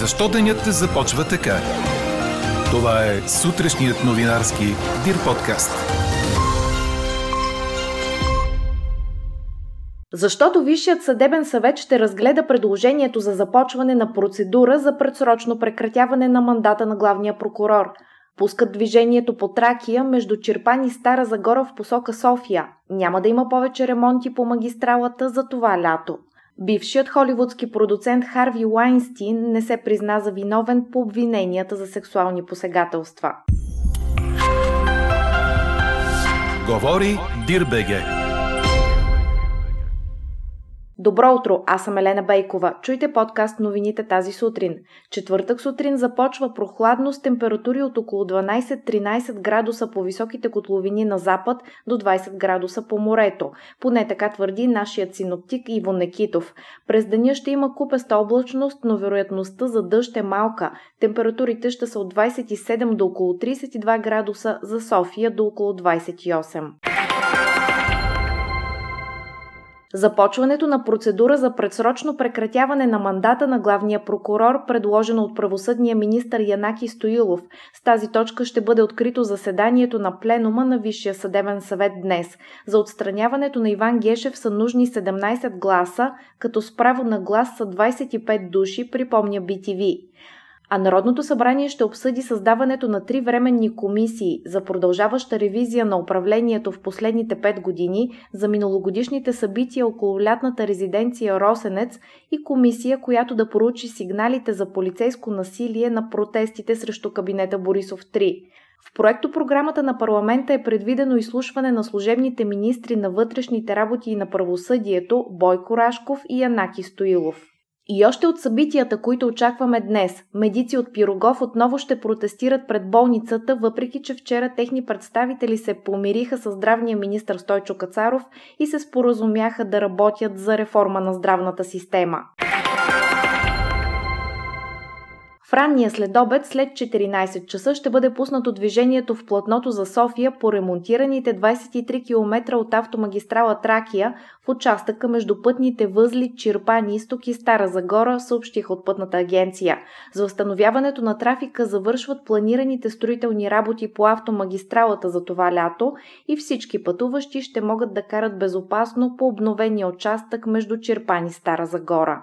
Защо денят започва така? Това е сутрешният новинарски Дир подкаст. Защото Висшият съдебен съвет ще разгледа предложението за започване на процедура за предсрочно прекратяване на мандата на главния прокурор. Пускат движението по Тракия между Черпан и Стара Загора в посока София. Няма да има повече ремонти по магистралата за това лято. Бившият холивудски продуцент Харви Лайнстин не се призна за виновен по обвиненията за сексуални посегателства. Говори Дирбеге. Добро утро, аз съм Елена Бейкова. Чуйте подкаст новините тази сутрин. Четвъртък сутрин започва прохладно с температури от около 12-13 градуса по високите котловини на запад до 20 градуса по морето. Поне така твърди нашият синоптик Иво Некитов. През деня ще има купеста облачност, но вероятността за дъжд е малка. Температурите ще са от 27 до около 32 градуса, за София до около 28. Започването на процедура за предсрочно прекратяване на мандата на главния прокурор, предложено от правосъдния министр Янаки Стоилов. С тази точка ще бъде открито заседанието на пленума на Висшия съдебен съвет днес. За отстраняването на Иван Гешев са нужни 17 гласа, като с право на глас са 25 души, припомня BTV. А Народното събрание ще обсъди създаването на три временни комисии за продължаваща ревизия на управлението в последните пет години за миналогодишните събития около лятната резиденция Росенец и комисия, която да поручи сигналите за полицейско насилие на протестите срещу кабинета Борисов 3. В проекто програмата на парламента е предвидено изслушване на служебните министри на вътрешните работи и на правосъдието Бойко Рашков и Янаки Стоилов. И още от събитията, които очакваме днес, медици от Пирогов отново ще протестират пред болницата, въпреки че вчера техни представители се помириха с здравния министр Стойчо Кацаров и се споразумяха да работят за реформа на здравната система. В ранния следобед, след 14 часа, ще бъде пуснато движението в платното за София по ремонтираните 23 км от автомагистрала Тракия в участъка между пътните възли Чирпан Исток и Стара Загора, съобщих от пътната агенция. За възстановяването на трафика завършват планираните строителни работи по автомагистралата за това лято и всички пътуващи ще могат да карат безопасно по обновения участък между Чирпан и Стара Загора.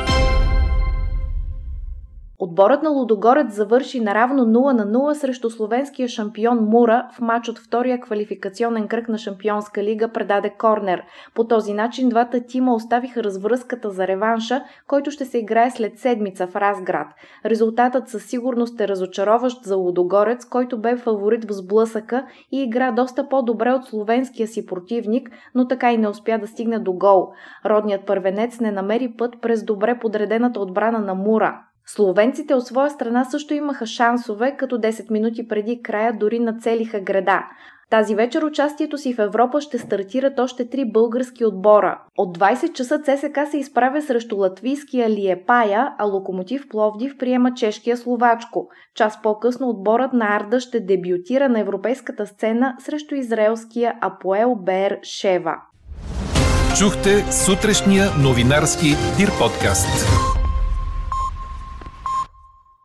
Отборът на Лудогорец завърши наравно 0 на 0 срещу словенския шампион Мура в матч от втория квалификационен кръг на Шампионска лига предаде Корнер. По този начин двата тима оставиха развръзката за реванша, който ще се играе след седмица в Разград. Резултатът със сигурност е разочароващ за Лудогорец, който бе фаворит в сблъсъка и игра доста по-добре от словенския си противник, но така и не успя да стигне до гол. Родният първенец не намери път през добре подредената отбрана на Мура. Словенците от своя страна също имаха шансове, като 10 минути преди края дори нацелиха града. Тази вечер участието си в Европа ще стартират още три български отбора. От 20 часа ЦСК се изправя срещу латвийския Лиепая, а Локомотив Пловдив приема чешкия Словачко. Час по-късно отборът на Арда ще дебютира на европейската сцена срещу израелския Апоел Бер Шева. Чухте сутрешния новинарски Дир подкаст.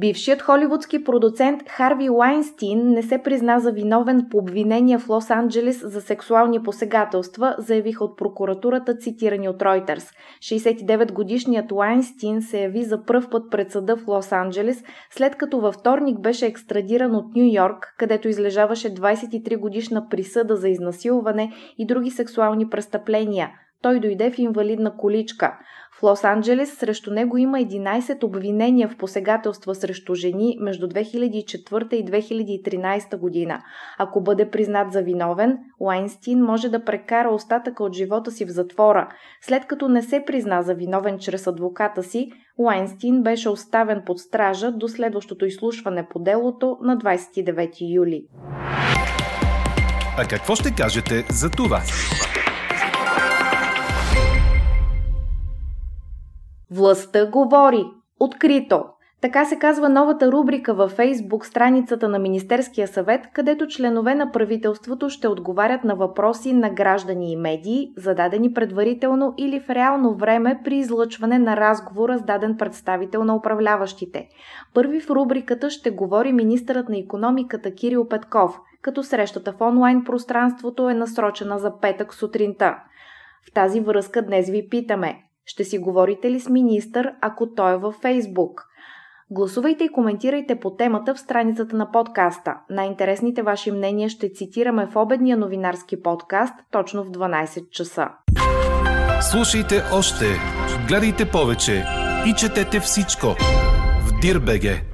Бившият холивудски продуцент Харви Лайнстин не се призна за виновен по обвинения в Лос-Анджелес за сексуални посегателства, заявиха от прокуратурата, цитирани от Reuters. 69-годишният Лайнстин се яви за пръв път пред съда в Лос-Анджелес, след като във вторник беше екстрадиран от Нью Йорк, където излежаваше 23 годишна присъда за изнасилване и други сексуални престъпления – той дойде в инвалидна количка. В Лос-Анджелес срещу него има 11 обвинения в посегателства срещу жени между 2004 и 2013 година. Ако бъде признат за виновен, Лайнстин може да прекара остатъка от живота си в затвора. След като не се призна за виновен чрез адвоката си, Лайнстин беше оставен под стража до следващото изслушване по делото на 29 юли. А какво ще кажете за това? Властта говори. Открито! Така се казва новата рубрика във Фейсбук страницата на Министерския съвет, където членове на правителството ще отговарят на въпроси на граждани и медии, зададени предварително или в реално време при излъчване на разговора с даден представител на управляващите. Първи в рубриката ще говори министърът на економиката Кирил Петков, като срещата в онлайн пространството е насрочена за петък сутринта. В тази връзка днес ви питаме – ще си говорите ли с министър, ако той е във Фейсбук? Гласувайте и коментирайте по темата в страницата на подкаста. Най-интересните ваши мнения ще цитираме в обедния новинарски подкаст точно в 12 часа. Слушайте още, гледайте повече и четете всичко в Дирбеге.